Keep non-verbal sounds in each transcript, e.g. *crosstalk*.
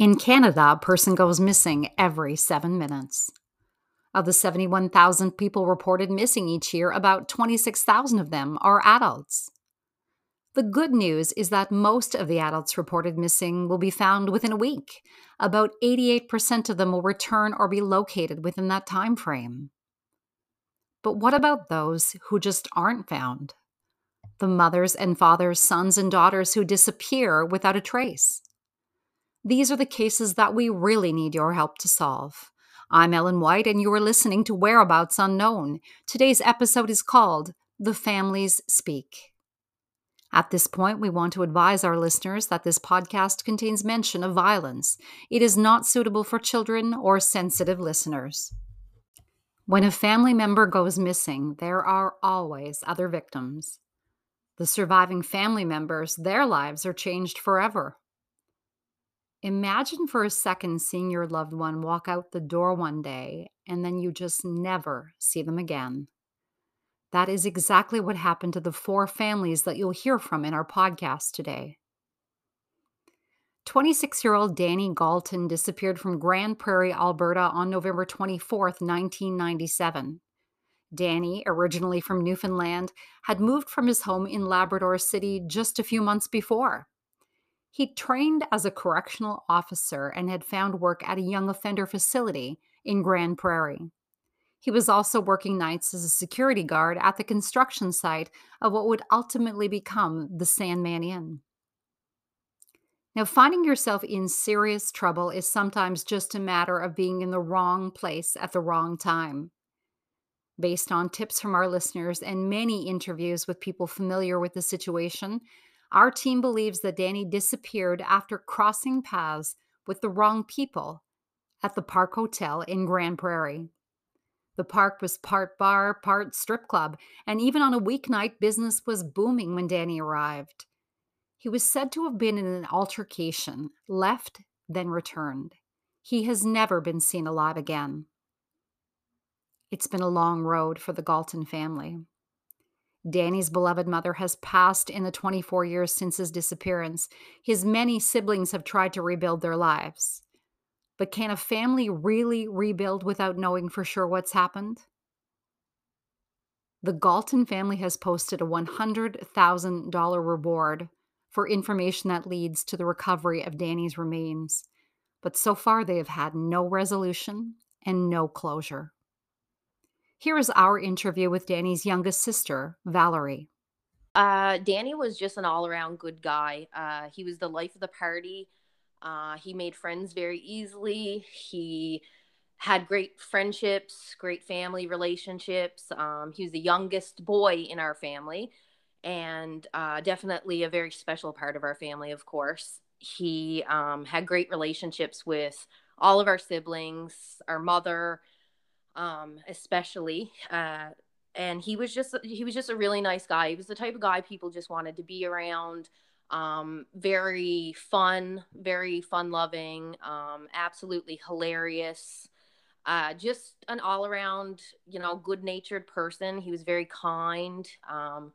In Canada, a person goes missing every seven minutes. Of the 71,000 people reported missing each year, about 26,000 of them are adults. The good news is that most of the adults reported missing will be found within a week. About 88% of them will return or be located within that time frame. But what about those who just aren't found? The mothers and fathers, sons and daughters who disappear without a trace. These are the cases that we really need your help to solve. I'm Ellen White, and you are listening to Whereabouts Unknown. Today's episode is called The Families Speak. At this point, we want to advise our listeners that this podcast contains mention of violence. It is not suitable for children or sensitive listeners. When a family member goes missing, there are always other victims. The surviving family members, their lives are changed forever. Imagine for a second seeing your loved one walk out the door one day and then you just never see them again. That is exactly what happened to the four families that you'll hear from in our podcast today. 26 year old Danny Galton disappeared from Grande Prairie, Alberta on November 24, 1997. Danny, originally from Newfoundland, had moved from his home in Labrador City just a few months before. He trained as a correctional officer and had found work at a young offender facility in Grande Prairie. He was also working nights as a security guard at the construction site of what would ultimately become the Sandman Inn. Now, finding yourself in serious trouble is sometimes just a matter of being in the wrong place at the wrong time. Based on tips from our listeners and many interviews with people familiar with the situation, our team believes that Danny disappeared after crossing paths with the wrong people at the Park Hotel in Grande Prairie. The park was part bar, part strip club, and even on a weeknight, business was booming when Danny arrived. He was said to have been in an altercation, left, then returned. He has never been seen alive again. It's been a long road for the Galton family. Danny's beloved mother has passed in the 24 years since his disappearance. His many siblings have tried to rebuild their lives. But can a family really rebuild without knowing for sure what's happened? The Galton family has posted a $100,000 reward for information that leads to the recovery of Danny's remains. But so far, they have had no resolution and no closure. Here is our interview with Danny's youngest sister, Valerie. Uh, Danny was just an all around good guy. Uh, he was the life of the party. Uh, he made friends very easily. He had great friendships, great family relationships. Um, he was the youngest boy in our family and uh, definitely a very special part of our family, of course. He um, had great relationships with all of our siblings, our mother, um, especially. Uh, and he was just he was just a really nice guy. He was the type of guy people just wanted to be around. Um, very fun, very fun loving, um, absolutely hilarious. Uh, just an all around, you know, good natured person. He was very kind. Um,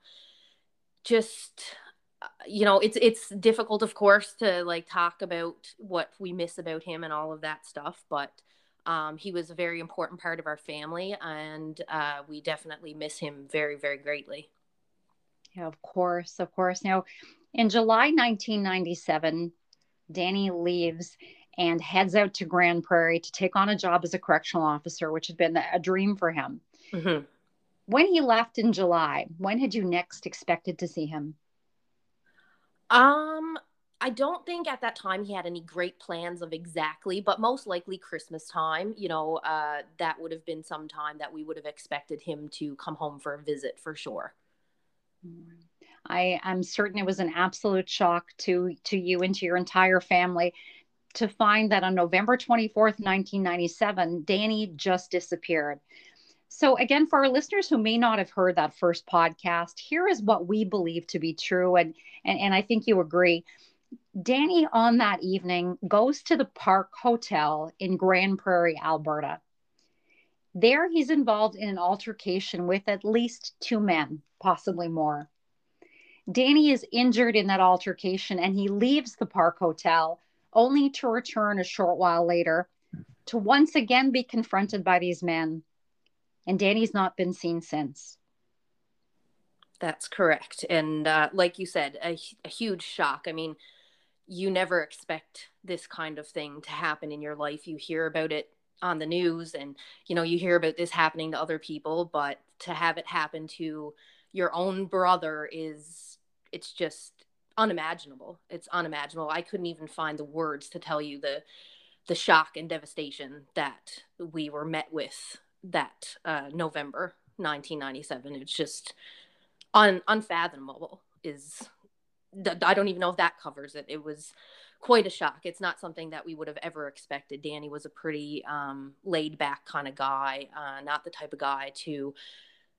just uh, you know it's it's difficult of course to like talk about what we miss about him and all of that stuff but um, he was a very important part of our family, and uh, we definitely miss him very, very greatly. Yeah, of course, of course. Now, in July 1997, Danny leaves and heads out to Grande Prairie to take on a job as a correctional officer, which had been a dream for him. Mm-hmm. When he left in July, when had you next expected to see him? Um, I don't think at that time he had any great plans of exactly, but most likely Christmas time. You know, uh, that would have been some time that we would have expected him to come home for a visit for sure. I am certain it was an absolute shock to to you and to your entire family to find that on November 24th, 1997, Danny just disappeared. So, again, for our listeners who may not have heard that first podcast, here is what we believe to be true. And, and, and I think you agree. Danny, on that evening, goes to the Park Hotel in Grande Prairie, Alberta. There, he's involved in an altercation with at least two men, possibly more. Danny is injured in that altercation and he leaves the Park Hotel only to return a short while later to once again be confronted by these men. And Danny's not been seen since. That's correct. And uh, like you said, a, a huge shock. I mean, you never expect this kind of thing to happen in your life. You hear about it on the news and, you know, you hear about this happening to other people, but to have it happen to your own brother is, it's just unimaginable. It's unimaginable. I couldn't even find the words to tell you the, the shock and devastation that we were met with that uh, November 1997. It's just un- unfathomable. Is I don't even know if that covers it. It was quite a shock. It's not something that we would have ever expected. Danny was a pretty um, laid back kind of guy, uh, not the type of guy to,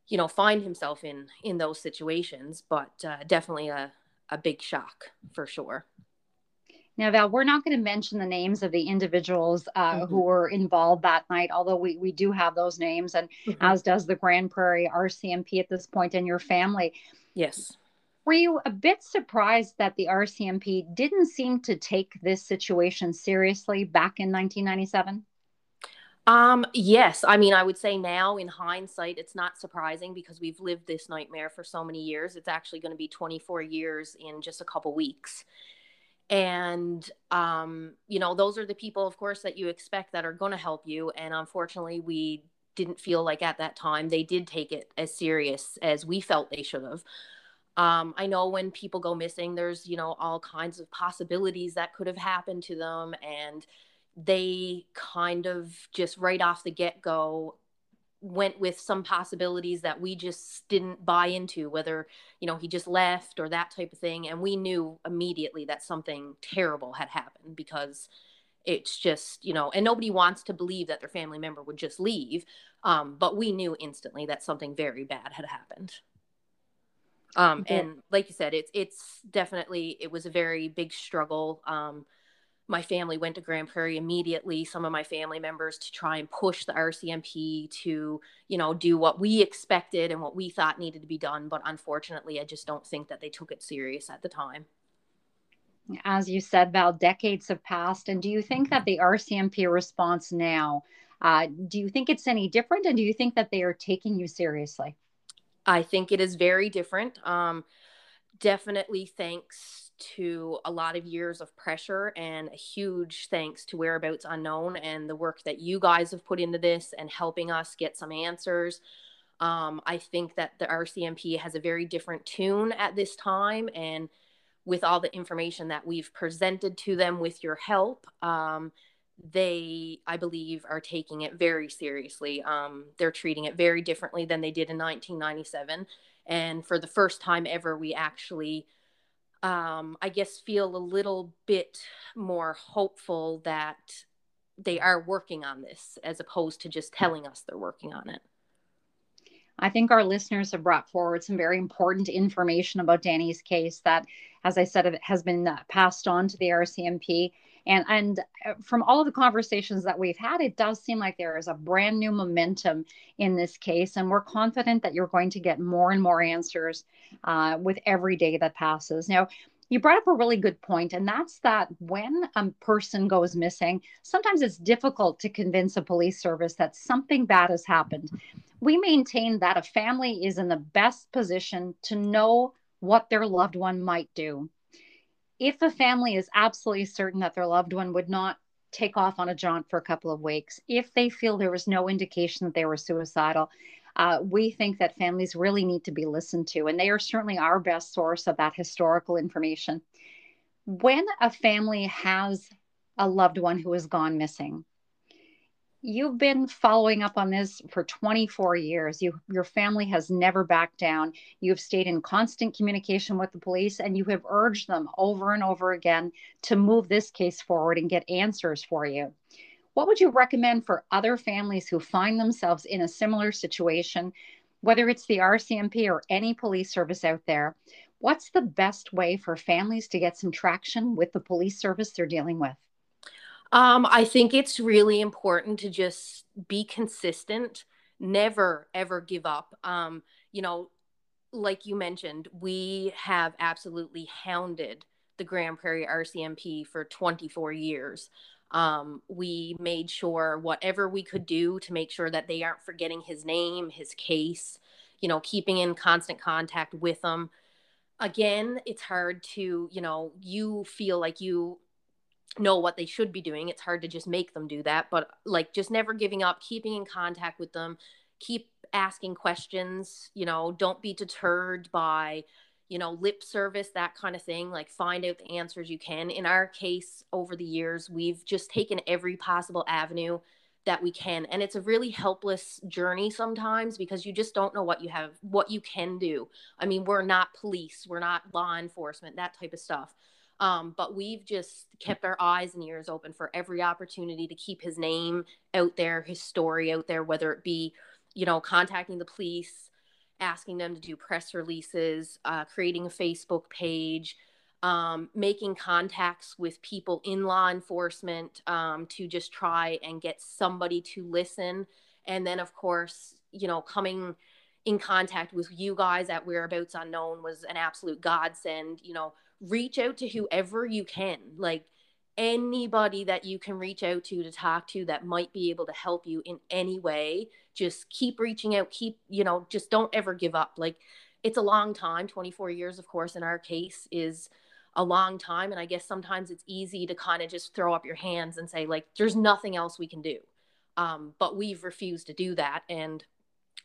you know, find himself in in those situations. But uh, definitely a a big shock for sure. Now, Val, we're not going to mention the names of the individuals uh, mm-hmm. who were involved that night, although we, we do have those names, and mm-hmm. as does the Grande Prairie RCMP at this point and your family. Yes. Were you a bit surprised that the RCMP didn't seem to take this situation seriously back in 1997? Um, yes. I mean, I would say now in hindsight, it's not surprising because we've lived this nightmare for so many years. It's actually going to be 24 years in just a couple weeks and um, you know those are the people of course that you expect that are going to help you and unfortunately we didn't feel like at that time they did take it as serious as we felt they should have um, i know when people go missing there's you know all kinds of possibilities that could have happened to them and they kind of just right off the get-go went with some possibilities that we just didn't buy into whether you know he just left or that type of thing and we knew immediately that something terrible had happened because it's just you know and nobody wants to believe that their family member would just leave um, but we knew instantly that something very bad had happened um, okay. and like you said it's it's definitely it was a very big struggle um, my family went to Grande Prairie immediately, some of my family members to try and push the RCMP to, you know, do what we expected and what we thought needed to be done. But unfortunately, I just don't think that they took it serious at the time. As you said, Val, decades have passed. And do you think that the RCMP response now, uh, do you think it's any different? And do you think that they are taking you seriously? I think it is very different. Um, definitely thanks to a lot of years of pressure and a huge thanks to Whereabouts Unknown and the work that you guys have put into this and helping us get some answers. Um, I think that the RCMP has a very different tune at this time. And with all the information that we've presented to them with your help, um, they, I believe, are taking it very seriously. Um, they're treating it very differently than they did in 1997. And for the first time ever, we actually um, I guess, feel a little bit more hopeful that they are working on this as opposed to just telling us they're working on it. I think our listeners have brought forward some very important information about Danny's case that, as I said, has been uh, passed on to the RCMP. And, and uh, from all of the conversations that we've had, it does seem like there is a brand new momentum in this case. And we're confident that you're going to get more and more answers uh, with every day that passes. Now, you brought up a really good point, and that's that when a person goes missing, sometimes it's difficult to convince a police service that something bad has happened. We maintain that a family is in the best position to know what their loved one might do. If a family is absolutely certain that their loved one would not take off on a jaunt for a couple of weeks, if they feel there was no indication that they were suicidal, uh, we think that families really need to be listened to, and they are certainly our best source of that historical information. When a family has a loved one who has gone missing, you've been following up on this for 24 years. You, your family has never backed down. You've stayed in constant communication with the police, and you have urged them over and over again to move this case forward and get answers for you. What would you recommend for other families who find themselves in a similar situation, whether it's the RCMP or any police service out there? What's the best way for families to get some traction with the police service they're dealing with? Um, I think it's really important to just be consistent, never ever give up. Um, you know, like you mentioned, we have absolutely hounded the Grande Prairie RCMP for 24 years. Um, we made sure whatever we could do to make sure that they aren't forgetting his name, his case, you know, keeping in constant contact with them. Again, it's hard to, you know, you feel like you know what they should be doing. It's hard to just make them do that, but like just never giving up, keeping in contact with them, keep asking questions, you know, don't be deterred by, you know, lip service, that kind of thing. Like find out the answers you can. In our case, over the years, we've just taken every possible avenue that we can. And it's a really helpless journey sometimes because you just don't know what you have, what you can do. I mean, we're not police, we're not law enforcement, that type of stuff. Um, but we've just kept our eyes and ears open for every opportunity to keep his name out there, his story out there, whether it be, you know, contacting the police, asking them to do press releases, uh, creating a Facebook page, um, making contacts with people in law enforcement um, to just try and get somebody to listen. And then, of course, you know, coming in contact with you guys at Whereabouts Unknown was an absolute godsend. You know, reach out to whoever you can. Like, anybody that you can reach out to to talk to that might be able to help you in any way just keep reaching out keep you know just don't ever give up like it's a long time 24 years of course in our case is a long time and i guess sometimes it's easy to kind of just throw up your hands and say like there's nothing else we can do um, but we've refused to do that and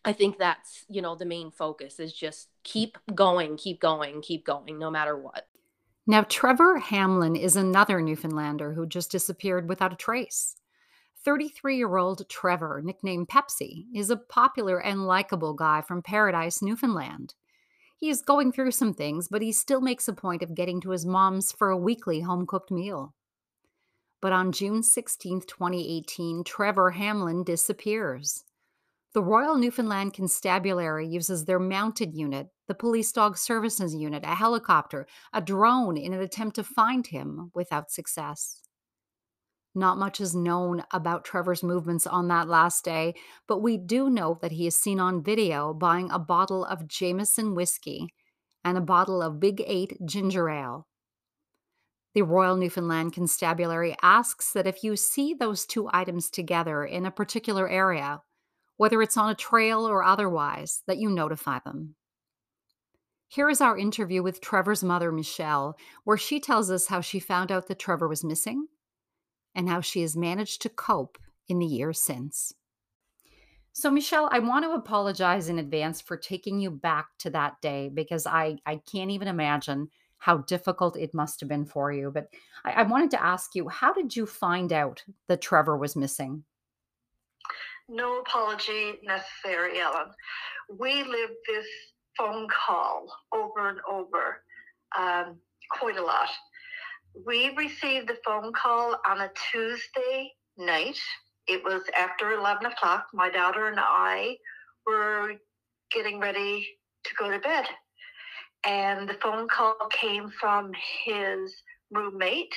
i think that's you know the main focus is just keep going keep going keep going no matter what now, Trevor Hamlin is another Newfoundlander who just disappeared without a trace. 33 year old Trevor, nicknamed Pepsi, is a popular and likable guy from Paradise, Newfoundland. He is going through some things, but he still makes a point of getting to his mom's for a weekly home cooked meal. But on June 16, 2018, Trevor Hamlin disappears. The Royal Newfoundland Constabulary uses their mounted unit, the Police Dog Services Unit, a helicopter, a drone in an attempt to find him without success. Not much is known about Trevor's movements on that last day, but we do know that he is seen on video buying a bottle of Jameson whiskey and a bottle of Big 8 ginger ale. The Royal Newfoundland Constabulary asks that if you see those two items together in a particular area, whether it's on a trail or otherwise, that you notify them. Here is our interview with Trevor's mother, Michelle, where she tells us how she found out that Trevor was missing and how she has managed to cope in the years since. So, Michelle, I want to apologize in advance for taking you back to that day because I, I can't even imagine how difficult it must have been for you. But I, I wanted to ask you, how did you find out that Trevor was missing? No apology necessary, Ellen. We lived this phone call over and over um, quite a lot. We received the phone call on a Tuesday night. It was after 11 o'clock. My daughter and I were getting ready to go to bed. And the phone call came from his roommate.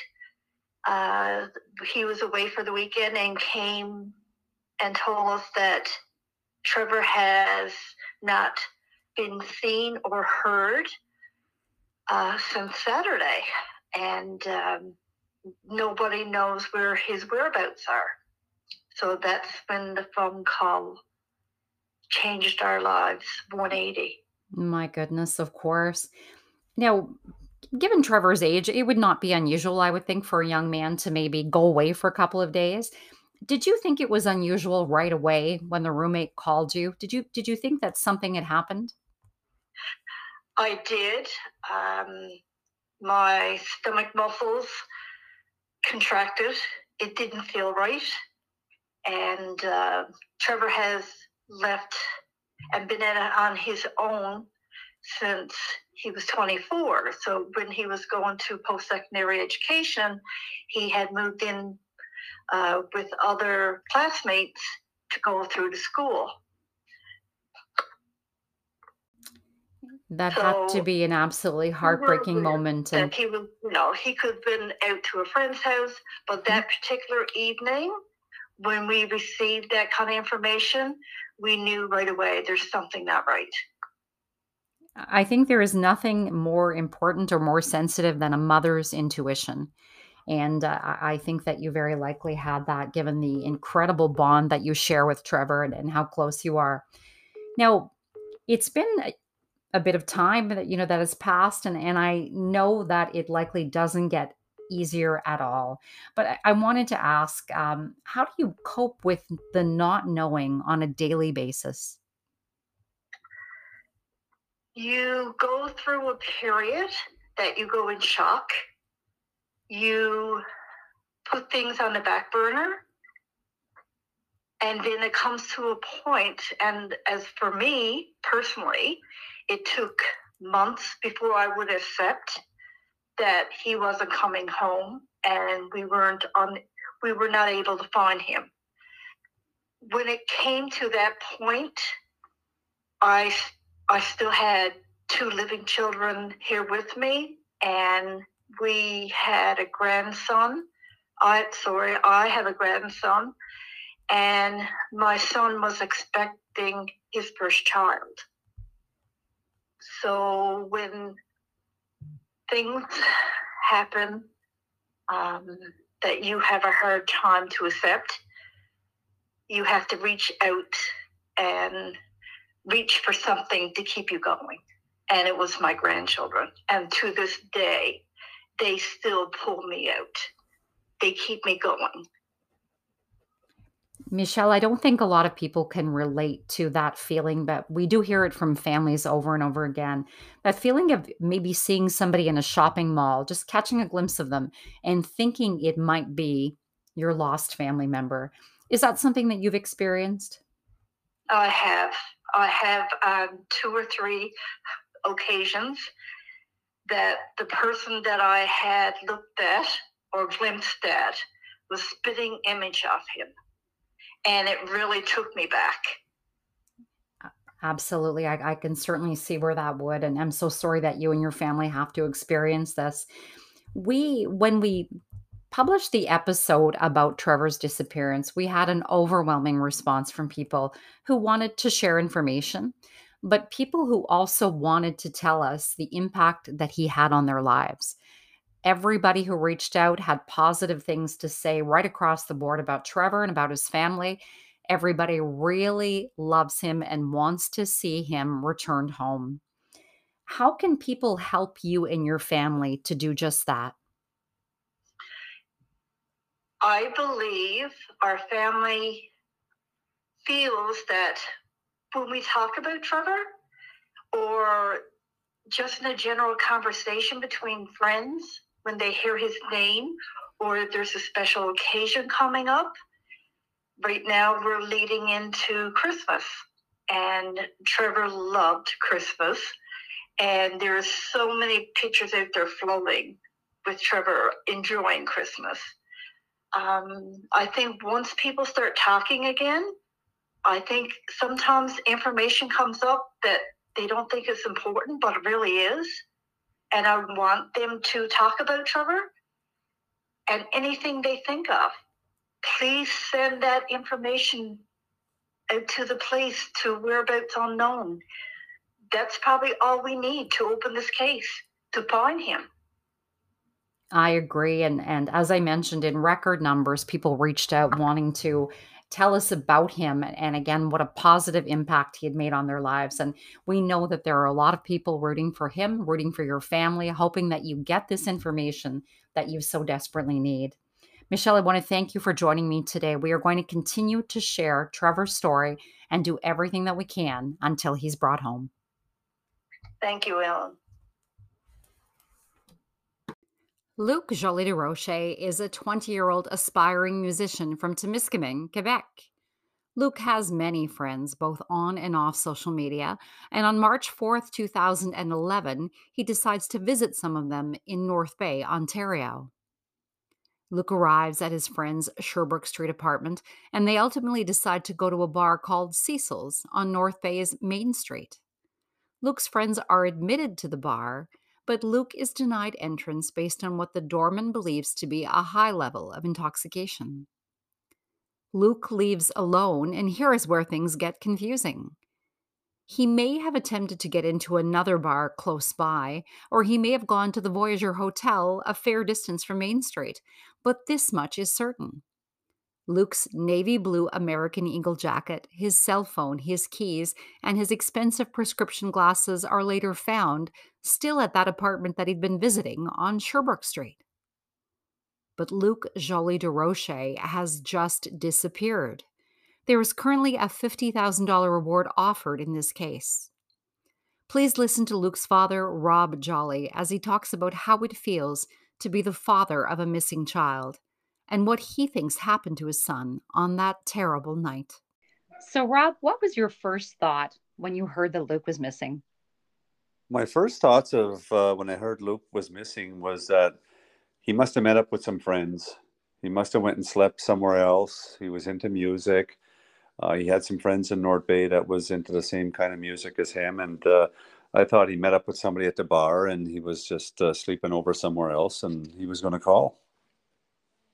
Uh, he was away for the weekend and came and told us that Trevor has not been seen or heard uh, since Saturday, and um, nobody knows where his whereabouts are. So that's when the phone call changed our lives 180. My goodness, of course. Now, given Trevor's age, it would not be unusual, I would think, for a young man to maybe go away for a couple of days. Did you think it was unusual right away when the roommate called you? Did you did you think that something had happened? I did. Um, my stomach muscles contracted. It didn't feel right. And uh, Trevor has left and been on his own since he was 24. So when he was going to post secondary education, he had moved in uh, with other classmates to go through to school. That so, had to be an absolutely heartbreaking moment. And he was, you know, he could have been out to a friend's house, but that mm-hmm. particular evening, when we received that kind of information, we knew right away there's something not right. I think there is nothing more important or more sensitive than a mother's intuition. And uh, I think that you very likely had that given the incredible bond that you share with Trevor and, and how close you are. Now, it's been a, a bit of time that you know that has passed, and, and I know that it likely doesn't get easier at all. But I, I wanted to ask, um, how do you cope with the not knowing on a daily basis? You go through a period that you go in shock. You put things on the back burner. And then it comes to a point, and as for me personally, it took months before I would accept that he wasn't coming home and we weren't on we were not able to find him when it came to that point i i still had two living children here with me and we had a grandson i sorry i have a grandson and my son was expecting his first child so when things happen um, that you have a hard time to accept, you have to reach out and reach for something to keep you going. And it was my grandchildren. And to this day, they still pull me out. They keep me going. Michelle, I don't think a lot of people can relate to that feeling, but we do hear it from families over and over again. That feeling of maybe seeing somebody in a shopping mall, just catching a glimpse of them and thinking it might be your lost family member. Is that something that you've experienced? I have. I have um, two or three occasions that the person that I had looked at or glimpsed at was spitting image of him and it really took me back. Absolutely. I, I can certainly see where that would. And I'm so sorry that you and your family have to experience this. We, when we published the episode about Trevor's disappearance, we had an overwhelming response from people who wanted to share information, but people who also wanted to tell us the impact that he had on their lives. Everybody who reached out had positive things to say right across the board about Trevor and about his family. Everybody really loves him and wants to see him returned home. How can people help you and your family to do just that? I believe our family feels that when we talk about Trevor or just in a general conversation between friends, when they hear his name or if there's a special occasion coming up. Right now, we're leading into Christmas, and Trevor loved Christmas. And there are so many pictures out there floating with Trevor enjoying Christmas. Um, I think once people start talking again, I think sometimes information comes up that they don't think is important, but it really is and I want them to talk about Trevor and anything they think of. Please send that information out to the police to whereabouts unknown. That's probably all we need to open this case to find him. I agree. And and as I mentioned in record numbers, people reached out wanting to tell us about him and again what a positive impact he had made on their lives. And we know that there are a lot of people rooting for him rooting for your family hoping that you get this information that you so desperately need. Michelle i want to thank you for joining me today. We are going to continue to share trevor's story and do everything that we can until he's brought home. Thank you ellen Luc Joly de Roche is a 20 year old aspiring musician from Temiskaming, Quebec. Luc has many friends, both on and off social media, and on March 4th, 2011, he decides to visit some of them in North Bay, Ontario. Luc arrives at his friend's Sherbrooke Street apartment, and they ultimately decide to go to a bar called Cecil's on North Bay's Main Street. Luke's friends are admitted to the bar, but Luke is denied entrance based on what the doorman believes to be a high level of intoxication. Luke leaves alone, and here is where things get confusing. He may have attempted to get into another bar close by, or he may have gone to the Voyageur Hotel a fair distance from Main Street, but this much is certain. Luke's navy blue American Eagle jacket, his cell phone, his keys, and his expensive prescription glasses are later found, still at that apartment that he'd been visiting on Sherbrooke Street. But Luke Joly de Rocher has just disappeared. There is currently a $50,000 reward offered in this case. Please listen to Luke's father, Rob Joly, as he talks about how it feels to be the father of a missing child and what he thinks happened to his son on that terrible night. So, Rob, what was your first thought when you heard that Luke was missing? My first thoughts of uh, when I heard Luke was missing was that he must have met up with some friends. He must have went and slept somewhere else. He was into music. Uh, he had some friends in North Bay that was into the same kind of music as him, and uh, I thought he met up with somebody at the bar, and he was just uh, sleeping over somewhere else, and he was going to call.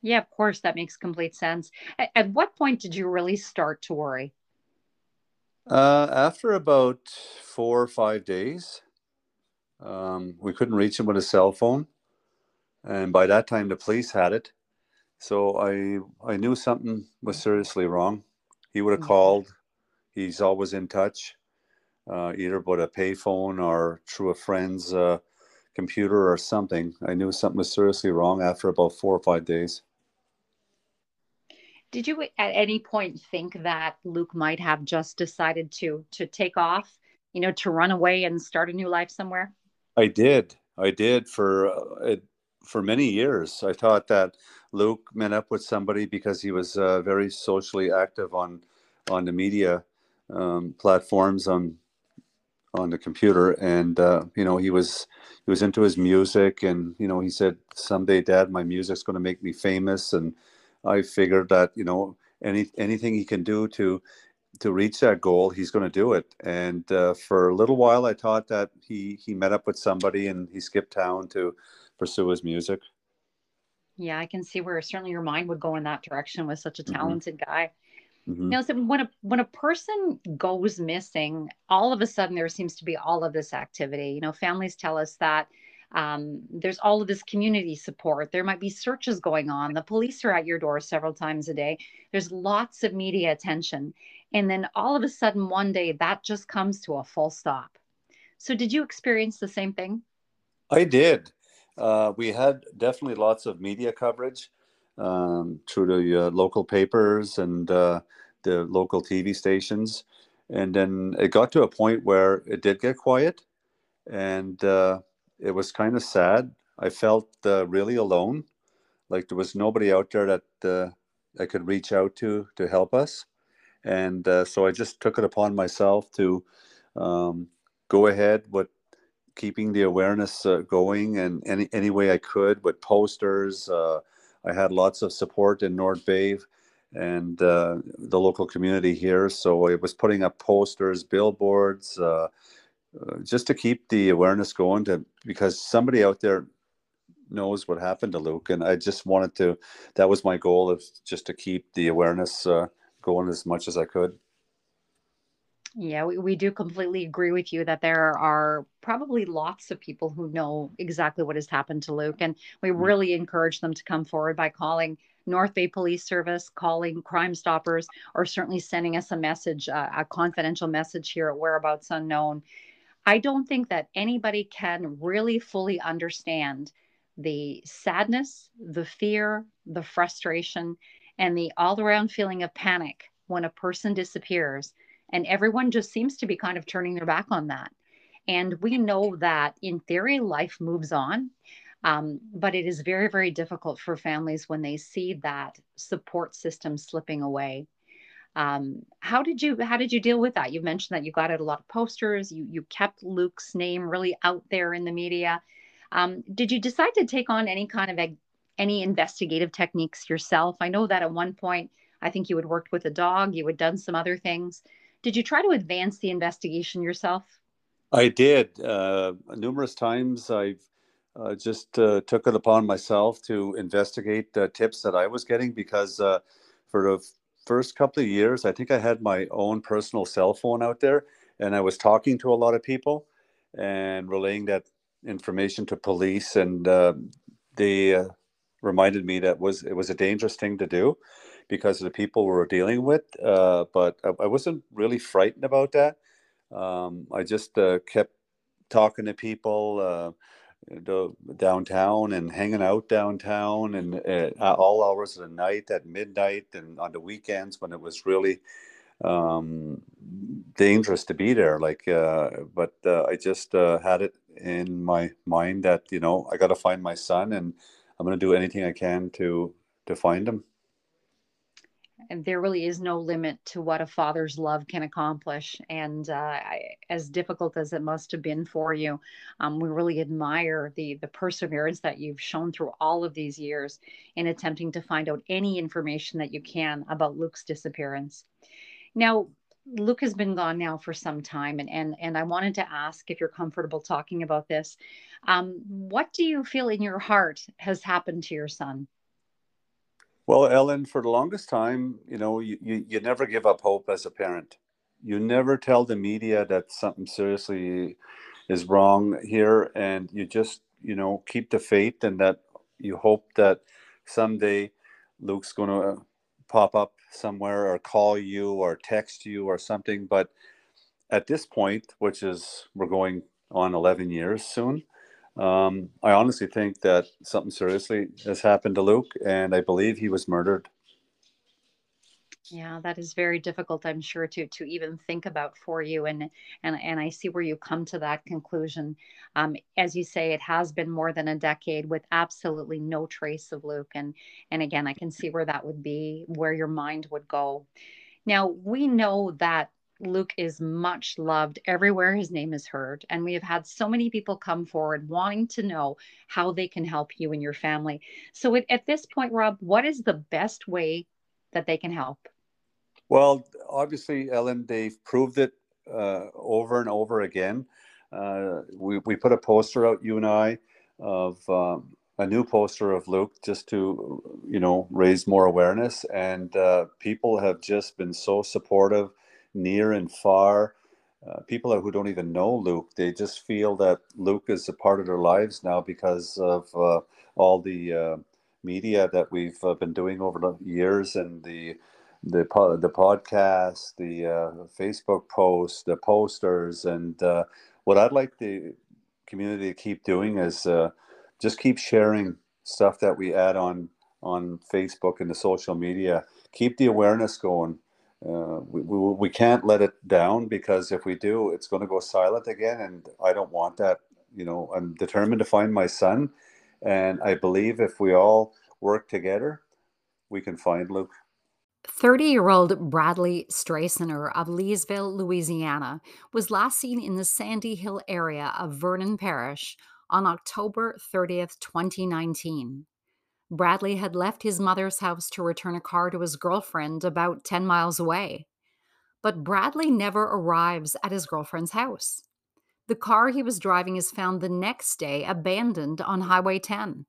Yeah, of course, that makes complete sense. At, at what point did you really start to worry? Uh, after about four or five days, um, we couldn't reach him with a cell phone, and by that time the police had it. So I I knew something was seriously wrong. He would have mm-hmm. called. He's always in touch, uh, either by a payphone or through a friend's uh, computer or something. I knew something was seriously wrong after about four or five days. Did you at any point think that Luke might have just decided to to take off, you know, to run away and start a new life somewhere? I did. I did for uh, for many years. I thought that Luke met up with somebody because he was uh, very socially active on on the media um, platforms on on the computer, and uh, you know he was he was into his music, and you know he said someday, Dad, my music's going to make me famous, and I figured that you know any anything he can do to to reach that goal, he's going to do it. And uh, for a little while, I thought that he he met up with somebody and he skipped town to pursue his music. Yeah, I can see where certainly your mind would go in that direction with such a mm-hmm. talented mm-hmm. guy. Mm-hmm. Now, so when a when a person goes missing, all of a sudden there seems to be all of this activity. You know, families tell us that um, there's all of this community support. There might be searches going on. The police are at your door several times a day. There's lots of media attention. And then all of a sudden, one day, that just comes to a full stop. So, did you experience the same thing? I did. Uh, we had definitely lots of media coverage um, through the uh, local papers and uh, the local TV stations. And then it got to a point where it did get quiet. And uh, it was kind of sad. I felt uh, really alone, like there was nobody out there that uh, I could reach out to to help us, and uh, so I just took it upon myself to um, go ahead with keeping the awareness uh, going and any any way I could with posters. Uh, I had lots of support in North Bay and uh, the local community here, so I was putting up posters, billboards uh, just to keep the awareness going to because somebody out there knows what happened to Luke and I just wanted to that was my goal of just to keep the awareness uh, going as much as I could. Yeah, we, we do completely agree with you that there are probably lots of people who know exactly what has happened to Luke. And we mm-hmm. really encourage them to come forward by calling North Bay Police Service, calling Crime Stoppers, or certainly sending us a message, uh, a confidential message here at Whereabouts Unknown. I don't think that anybody can really fully understand the sadness, the fear, the frustration, and the all around feeling of panic when a person disappears. And everyone just seems to be kind of turning their back on that. And we know that in theory, life moves on. Um, but it is very, very difficult for families when they see that support system slipping away. Um, how did you how did you deal with that? You mentioned that you got out a lot of posters. You you kept Luke's name really out there in the media. Um, did you decide to take on any kind of a, any investigative techniques yourself? I know that at one point I think you had worked with a dog. You had done some other things. Did you try to advance the investigation yourself? I did uh, numerous times. I've uh, just uh, took it upon myself to investigate tips that I was getting because uh, for the first couple of years, I think I had my own personal cell phone out there, and I was talking to a lot of people and relaying that information to police, and uh, they uh, reminded me that was it was a dangerous thing to do because of the people we were dealing with. Uh, but I, I, wasn't really frightened about that. Um, I just uh, kept talking to people uh, downtown and hanging out downtown and at all hours of the night at midnight and on the weekends when it was really um, dangerous to be there. Like, uh, but uh, I just uh, had it in my mind that you know I got to find my son, and I'm going to do anything I can to to find him. And there really is no limit to what a father's love can accomplish. And uh, I, as difficult as it must have been for you, um, we really admire the the perseverance that you've shown through all of these years in attempting to find out any information that you can about Luke's disappearance. Now, Luke has been gone now for some time, and and and I wanted to ask if you're comfortable talking about this. Um, what do you feel in your heart has happened to your son? Well, Ellen, for the longest time, you know, you, you, you never give up hope as a parent. You never tell the media that something seriously is wrong here, and you just, you know, keep the faith and that you hope that someday Luke's going to pop up somewhere or call you or text you or something. But at this point, which is we're going on 11 years soon, um, I honestly think that something seriously has happened to Luke, and I believe he was murdered. Yeah, that is very difficult, I'm sure, to to even think about for you, and and and I see where you come to that conclusion. Um, as you say, it has been more than a decade with absolutely no trace of Luke, and and again, I can see where that would be, where your mind would go. Now we know that Luke is much loved everywhere his name is heard. And we have had so many people come forward wanting to know how they can help you and your family. So, at, at this point, Rob, what is the best way that they can help? Well, obviously, Ellen, they've proved it uh, over and over again. Uh, we, we put a poster out, you and I, of um, a new poster of Luke just to, you know, raise more awareness. And uh, people have just been so supportive, near and far. Uh, people who don't even know Luke, they just feel that Luke is a part of their lives now because of uh, all the uh, media that we've been doing over the years and the the the podcast, the uh, Facebook posts, the posters, and uh, what I'd like the community to keep doing is uh, just keep sharing stuff that we add on on Facebook and the social media. Keep the awareness going. Uh, we, we, we can't let it down because if we do, it's going to go silent again, and I don't want that. You know, I'm determined to find my son, and I believe if we all work together, we can find Luke. 30 year old Bradley Strassner of Leesville, Louisiana, was last seen in the Sandy Hill area of Vernon Parish on October 30th, 2019. Bradley had left his mother's house to return a car to his girlfriend about 10 miles away. But Bradley never arrives at his girlfriend's house. The car he was driving is found the next day abandoned on Highway 10.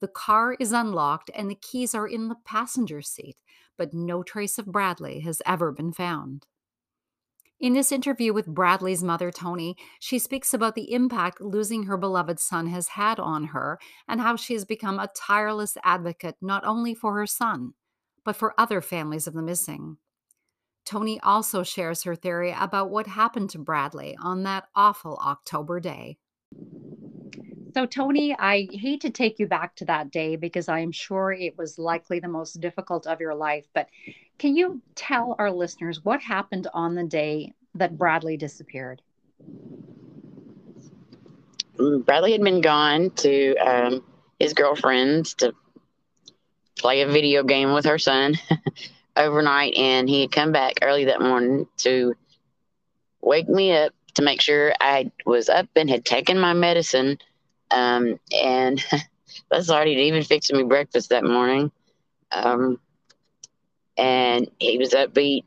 The car is unlocked and the keys are in the passenger seat, but no trace of Bradley has ever been found. In this interview with Bradley's mother, Tony, she speaks about the impact losing her beloved son has had on her and how she has become a tireless advocate not only for her son, but for other families of the missing. Tony also shares her theory about what happened to Bradley on that awful October day. So, Tony, I hate to take you back to that day because I am sure it was likely the most difficult of your life. But can you tell our listeners what happened on the day that Bradley disappeared? Mm, Bradley had been gone to um, his girlfriend's to play a video game with her son *laughs* overnight, and he had come back early that morning to wake me up to make sure I was up and had taken my medicine um, and *laughs* that's already even fixing me breakfast that morning. Um, and he was upbeat.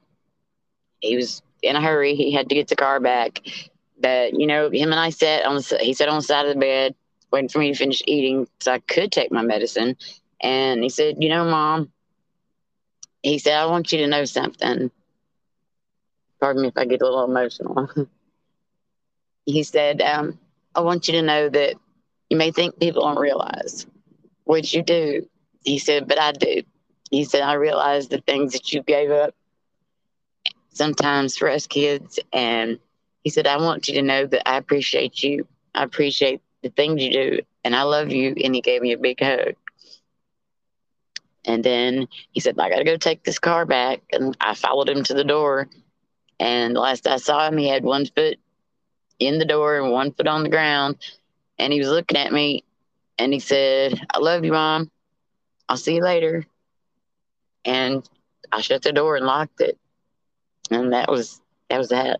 He was in a hurry. He had to get the car back. But, you know, him and I sat on the, he sat on the side of the bed waiting for me to finish eating so I could take my medicine. And he said, you know, mom, he said, I want you to know something. pardon me if I get a little emotional. *laughs* he said, um, I want you to know that you may think people don't realize, which you do. He said, but I do. He said, I realize the things that you gave up sometimes for us kids. And he said, I want you to know that I appreciate you. I appreciate the things you do. And I love you. And he gave me a big hug. And then he said, I got to go take this car back. And I followed him to the door. And last I saw him, he had one foot in the door and one foot on the ground. And he was looking at me and he said, I love you, mom. I'll see you later. And I shut the door and locked it. And that was that was that.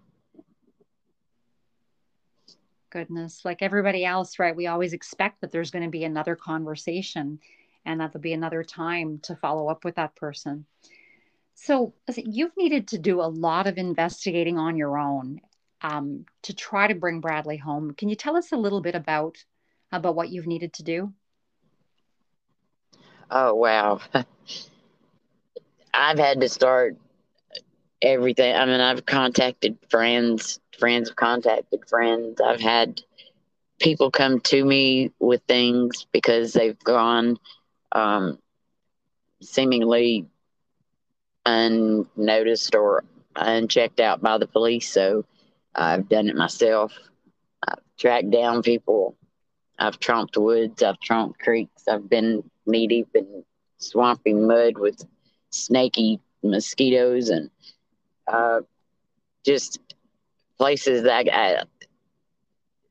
Goodness. Like everybody else, right? We always expect that there's going to be another conversation and that there'll be another time to follow up with that person. So you've needed to do a lot of investigating on your own um, to try to bring Bradley home. Can you tell us a little bit about about what you've needed to do? Oh wow, *laughs* I've had to start everything. I mean, I've contacted friends. Friends have contacted friends. I've had people come to me with things because they've gone um, seemingly unnoticed or unchecked out by the police. So I've done it myself. I've tracked down people. I've tromped woods. I've tromped creeks. I've been knee deep in swampy mud with snaky mosquitoes and uh, just places that I,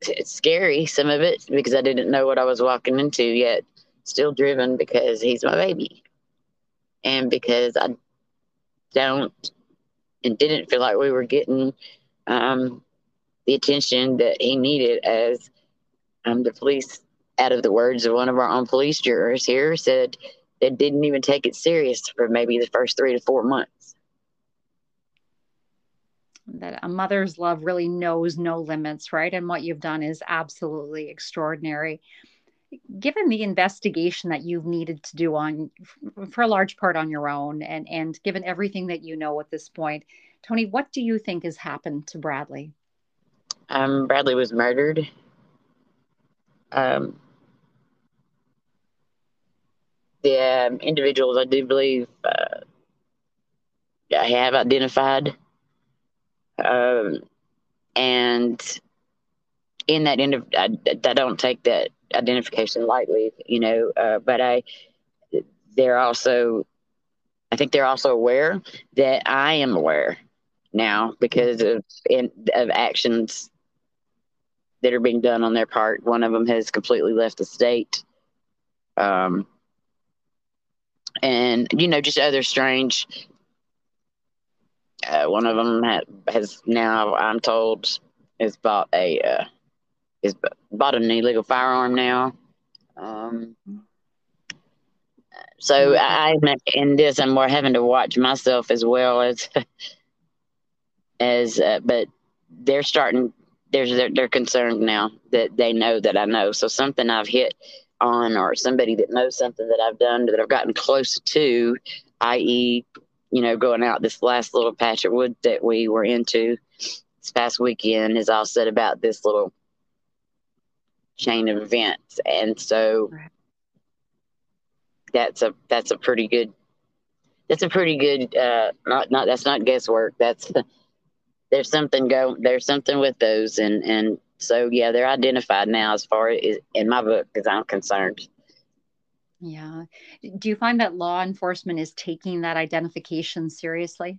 it's scary, some of it, because I didn't know what I was walking into yet. Still driven because he's my baby. And because I don't and didn't feel like we were getting um, the attention that he needed as um, the police, out of the words of one of our own police jurors here, said they didn't even take it serious for maybe the first three to four months. That a mother's love really knows no limits, right? And what you've done is absolutely extraordinary. Given the investigation that you've needed to do on, for a large part on your own, and and given everything that you know at this point, Tony, what do you think has happened to Bradley? Um, Bradley was murdered. Um, the um, individuals I do believe uh, I have identified, um, and in that end, I, I don't take that identification lightly, you know. Uh, but I, they're also, I think they're also aware that I am aware now because of in, of actions that are being done on their part. One of them has completely left the state. Um, and you know, just other strange. Uh, one of them ha- has now, I'm told, has bought a uh, is bought an illegal firearm now. Um, so I, in this, I'm more having to watch myself as well as *laughs* as uh, but they're starting there's they're, they're concerned now that they know that I know. So something I've hit on or somebody that knows something that I've done that I've gotten close to i.e. you know going out this last little patch of wood that we were into this past weekend is all said about this little chain of events. And so that's a that's a pretty good that's a pretty good uh not not that's not guesswork. That's there's something go there's something with those and and so yeah they're identified now as far as in my book as i'm concerned. Yeah. Do you find that law enforcement is taking that identification seriously?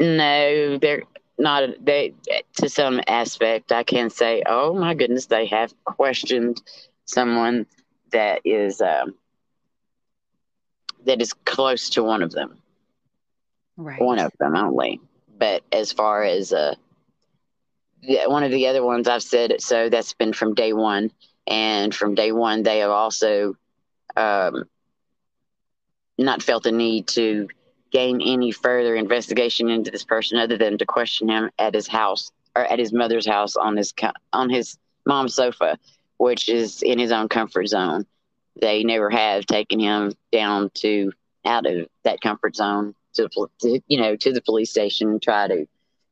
No they're not they to some aspect i can say oh my goodness they have questioned someone that is um, that is close to one of them. Right. One of them only but as far as uh, one of the other ones I've said, so that's been from day one, and from day one they have also um, not felt the need to gain any further investigation into this person other than to question him at his house or at his mother's house on his on his mom's sofa, which is in his own comfort zone. They never have taken him down to out of that comfort zone to, to you know to the police station and try to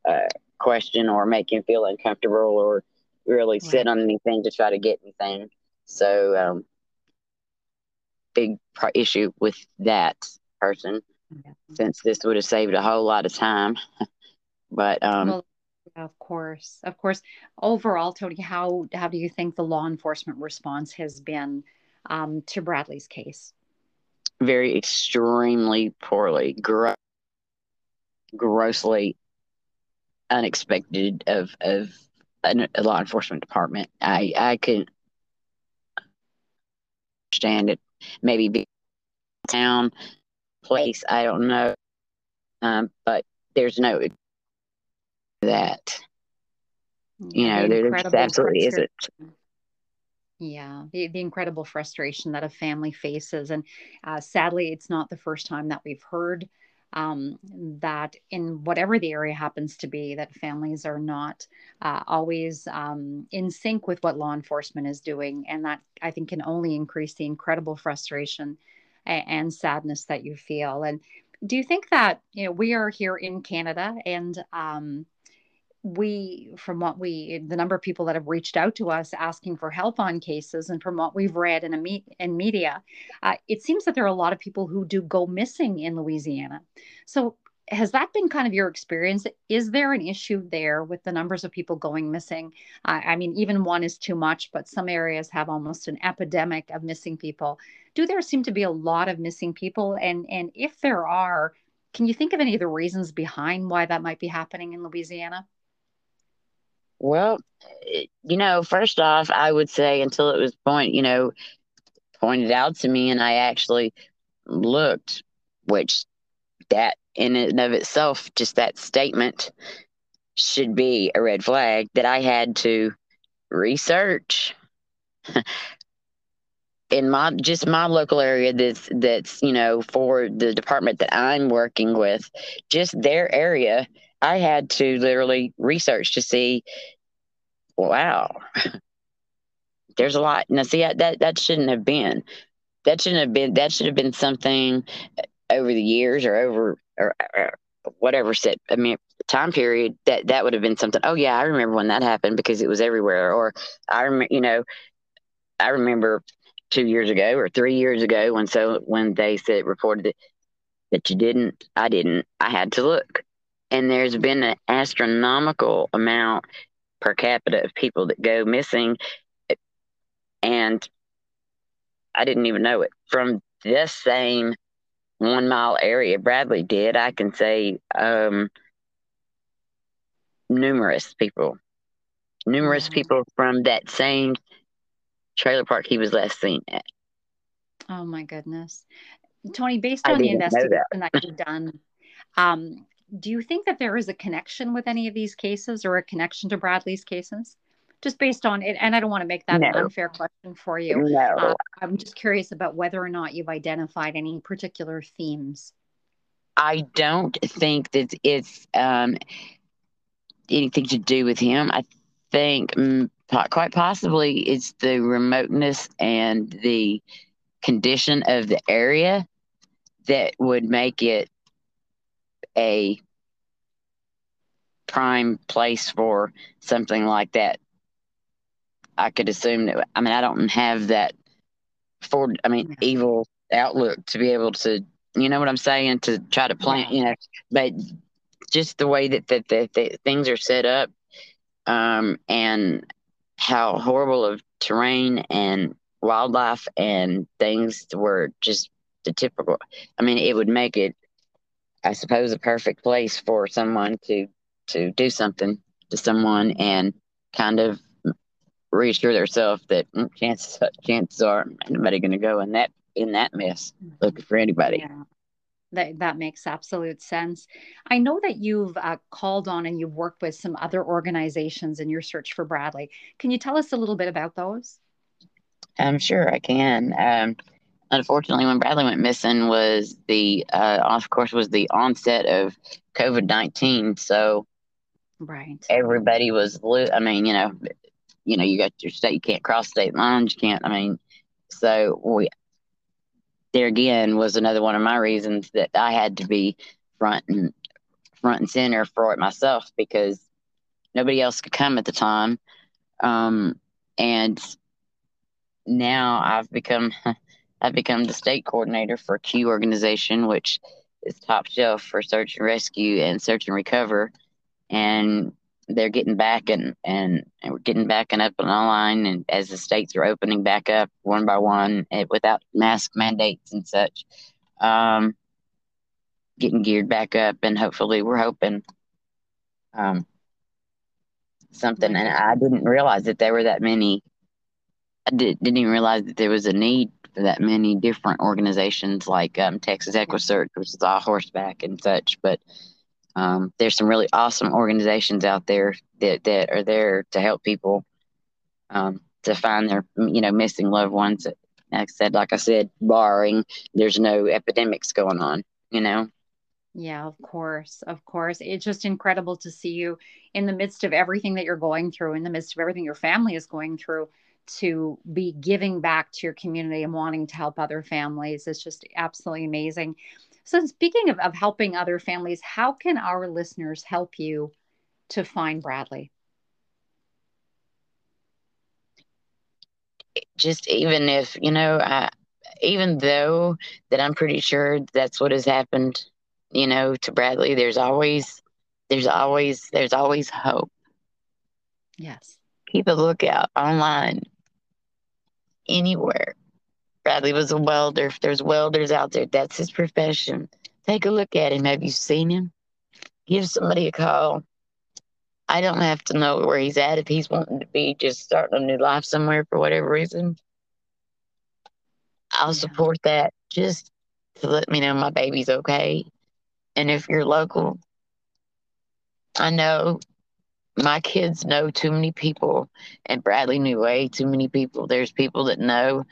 uh, question or make him feel uncomfortable or really right. sit on anything to try to get anything. So um, big pro- issue with that person yeah. since this would have saved a whole lot of time. *laughs* but um, well, of course, of course. Overall, Tony, how how do you think the law enforcement response has been um, to Bradley's case? Very extremely poorly, grossly unexpected of of a, a law enforcement department. I I can understand it. Maybe be town place. I don't know, um, but there's no that. You know, there absolutely isn't. Yeah, the, the incredible frustration that a family faces. And uh, sadly, it's not the first time that we've heard um, that in whatever the area happens to be, that families are not uh, always um, in sync with what law enforcement is doing. And that I think can only increase the incredible frustration and, and sadness that you feel. And do you think that, you know, we are here in Canada and, um, we from what we the number of people that have reached out to us asking for help on cases and from what we've read in a me- in media uh, it seems that there are a lot of people who do go missing in louisiana. So has that been kind of your experience? Is there an issue there with the numbers of people going missing? Uh, i mean even one is too much but some areas have almost an epidemic of missing people. Do there seem to be a lot of missing people? And and if there are can you think of any of the reasons behind why that might be happening in louisiana well, you know, first off, I would say until it was point, you know, pointed out to me, and I actually looked, which that in and of itself, just that statement should be a red flag that I had to research *laughs* in my just my local area that's that's you know for the department that I'm working with just their area I had to literally research to see, wow, there's a lot. Now, see, that that shouldn't have been. That shouldn't have been. That should have been something over the years or over or, or whatever set. I mean, time period that that would have been something. Oh yeah, I remember when that happened because it was everywhere. Or I remember, you know, I remember two years ago or three years ago when so when they said reported that, that you didn't, I didn't. I had to look and there's been an astronomical amount per capita of people that go missing. And i didn't even know it. From this same one mile area bradley did i can say um, numerous people. Numerous people from that same trailer park he was last seen at. Oh my goodness. Tony based on the investigation that. that you've done um, do you think that there is a connection with any of these cases or a connection to Bradley's cases? Just based on it, and I don't want to make that no. an unfair question for you. No. Uh, I'm just curious about whether or not you've identified any particular themes. I don't think that it's um, anything to do with him. I think mm, quite possibly it's the remoteness and the condition of the area that would make it a prime place for something like that. I could assume that. I mean, I don't have that for. I mean, evil outlook to be able to. You know what I'm saying? To try to plant. You know, but just the way that that, that, that things are set up, um, and how horrible of terrain and wildlife and things were just the typical. I mean, it would make it I suppose, a perfect place for someone to to do something to someone and kind of reassure themselves that mm, chances chances are anybody going to go in that in that mess looking for anybody. Yeah. That, that makes absolute sense. I know that you've uh, called on and you've worked with some other organizations in your search for Bradley. Can you tell us a little bit about those? I'm sure I can. Um, unfortunately, when Bradley went missing, was the uh, of course was the onset of COVID nineteen. So, right, everybody was. I mean, you know, you know, you got your state. You can't cross state lines. You can't. I mean, so we there again was another one of my reasons that I had to be front and front and center for it myself because nobody else could come at the time. Um, and now I've become *laughs* I've become the state coordinator for CUE organization, which is top shelf for search and rescue and search and recover. And they're getting back and, and, and we're getting back and up and online. And as the states are opening back up one by one eh, without mask mandates and such, um, getting geared back up. And hopefully, we're hoping um, something. And I didn't realize that there were that many. I did, didn't even realize that there was a need that many different organizations like um, Texas EquuSearch, which is all horseback and such. But um, there's some really awesome organizations out there that, that are there to help people um, to find their you know missing loved ones. Like I said, like I said, barring there's no epidemics going on, you know. Yeah, of course. Of course. It's just incredible to see you in the midst of everything that you're going through, in the midst of everything your family is going through, to be giving back to your community and wanting to help other families. is just absolutely amazing. So, speaking of, of helping other families, how can our listeners help you to find Bradley? Just even if, you know, I, even though that I'm pretty sure that's what has happened, you know, to Bradley, there's always, there's always, there's always hope. Yes. Keep a lookout online, anywhere. Bradley was a welder. If there's welders out there, that's his profession. Take a look at him. Have you seen him? Give somebody a call. I don't have to know where he's at if he's wanting to be just starting a new life somewhere for whatever reason. I'll yeah. support that just to let me know my baby's okay. And if you're local, I know my kids know too many people, and Bradley knew way too many people. There's people that know,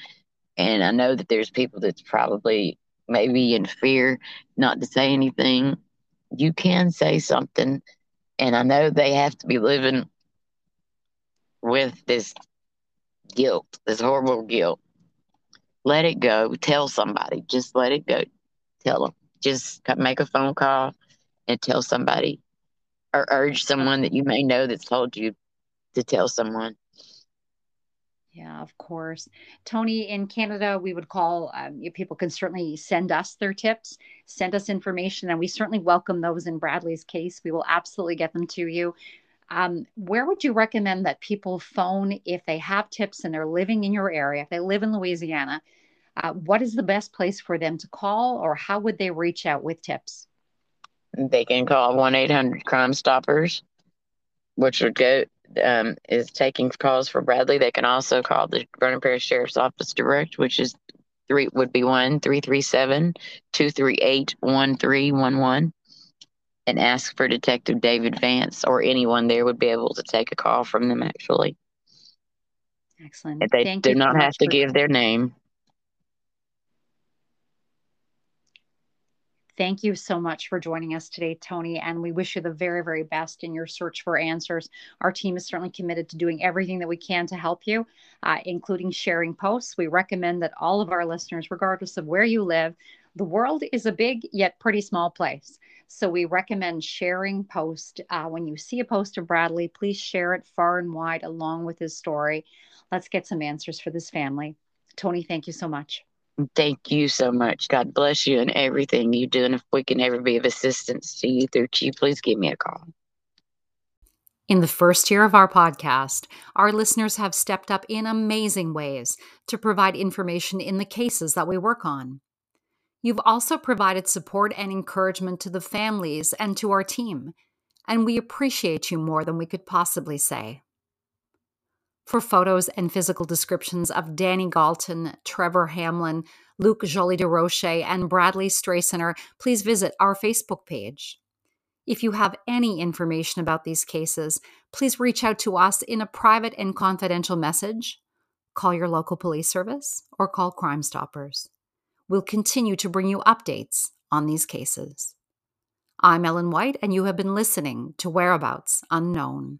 and I know that there's people that's probably maybe in fear not to say anything. You can say something. And I know they have to be living with this guilt, this horrible guilt. Let it go. Tell somebody. Just let it go. Tell them. Just make a phone call and tell somebody or urge someone that you may know that's told you to tell someone. Yeah, of course. Tony, in Canada, we would call um, people can certainly send us their tips, send us information, and we certainly welcome those in Bradley's case. We will absolutely get them to you. Um, where would you recommend that people phone if they have tips and they're living in your area, if they live in Louisiana? Uh, what is the best place for them to call, or how would they reach out with tips? They can call 1 800 Crime Stoppers, which would go um, is taking calls for Bradley, they can also call the Vernon Parish Sheriff's Office direct, which is three would be one three three seven two three eight one three one one, and ask for Detective David Vance or anyone there would be able to take a call from them. Actually, excellent. If they Thank do not have to give their name. Thank you so much for joining us today, Tony, and we wish you the very, very best in your search for answers. Our team is certainly committed to doing everything that we can to help you, uh, including sharing posts. We recommend that all of our listeners, regardless of where you live, the world is a big yet pretty small place. So we recommend sharing post. Uh, when you see a post of Bradley, please share it far and wide along with his story. Let's get some answers for this family. Tony, thank you so much. Thank you so much. God bless you and everything you do. And if we can ever be of assistance to you through CUE, please give me a call. In the first year of our podcast, our listeners have stepped up in amazing ways to provide information in the cases that we work on. You've also provided support and encouragement to the families and to our team, and we appreciate you more than we could possibly say. For photos and physical descriptions of Danny Galton, Trevor Hamlin, Luke Jolie de Roche, and Bradley Straciner, please visit our Facebook page. If you have any information about these cases, please reach out to us in a private and confidential message, call your local police service, or call Crime Stoppers. We'll continue to bring you updates on these cases. I'm Ellen White, and you have been listening to Whereabouts Unknown.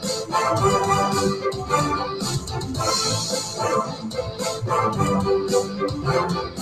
Thank you.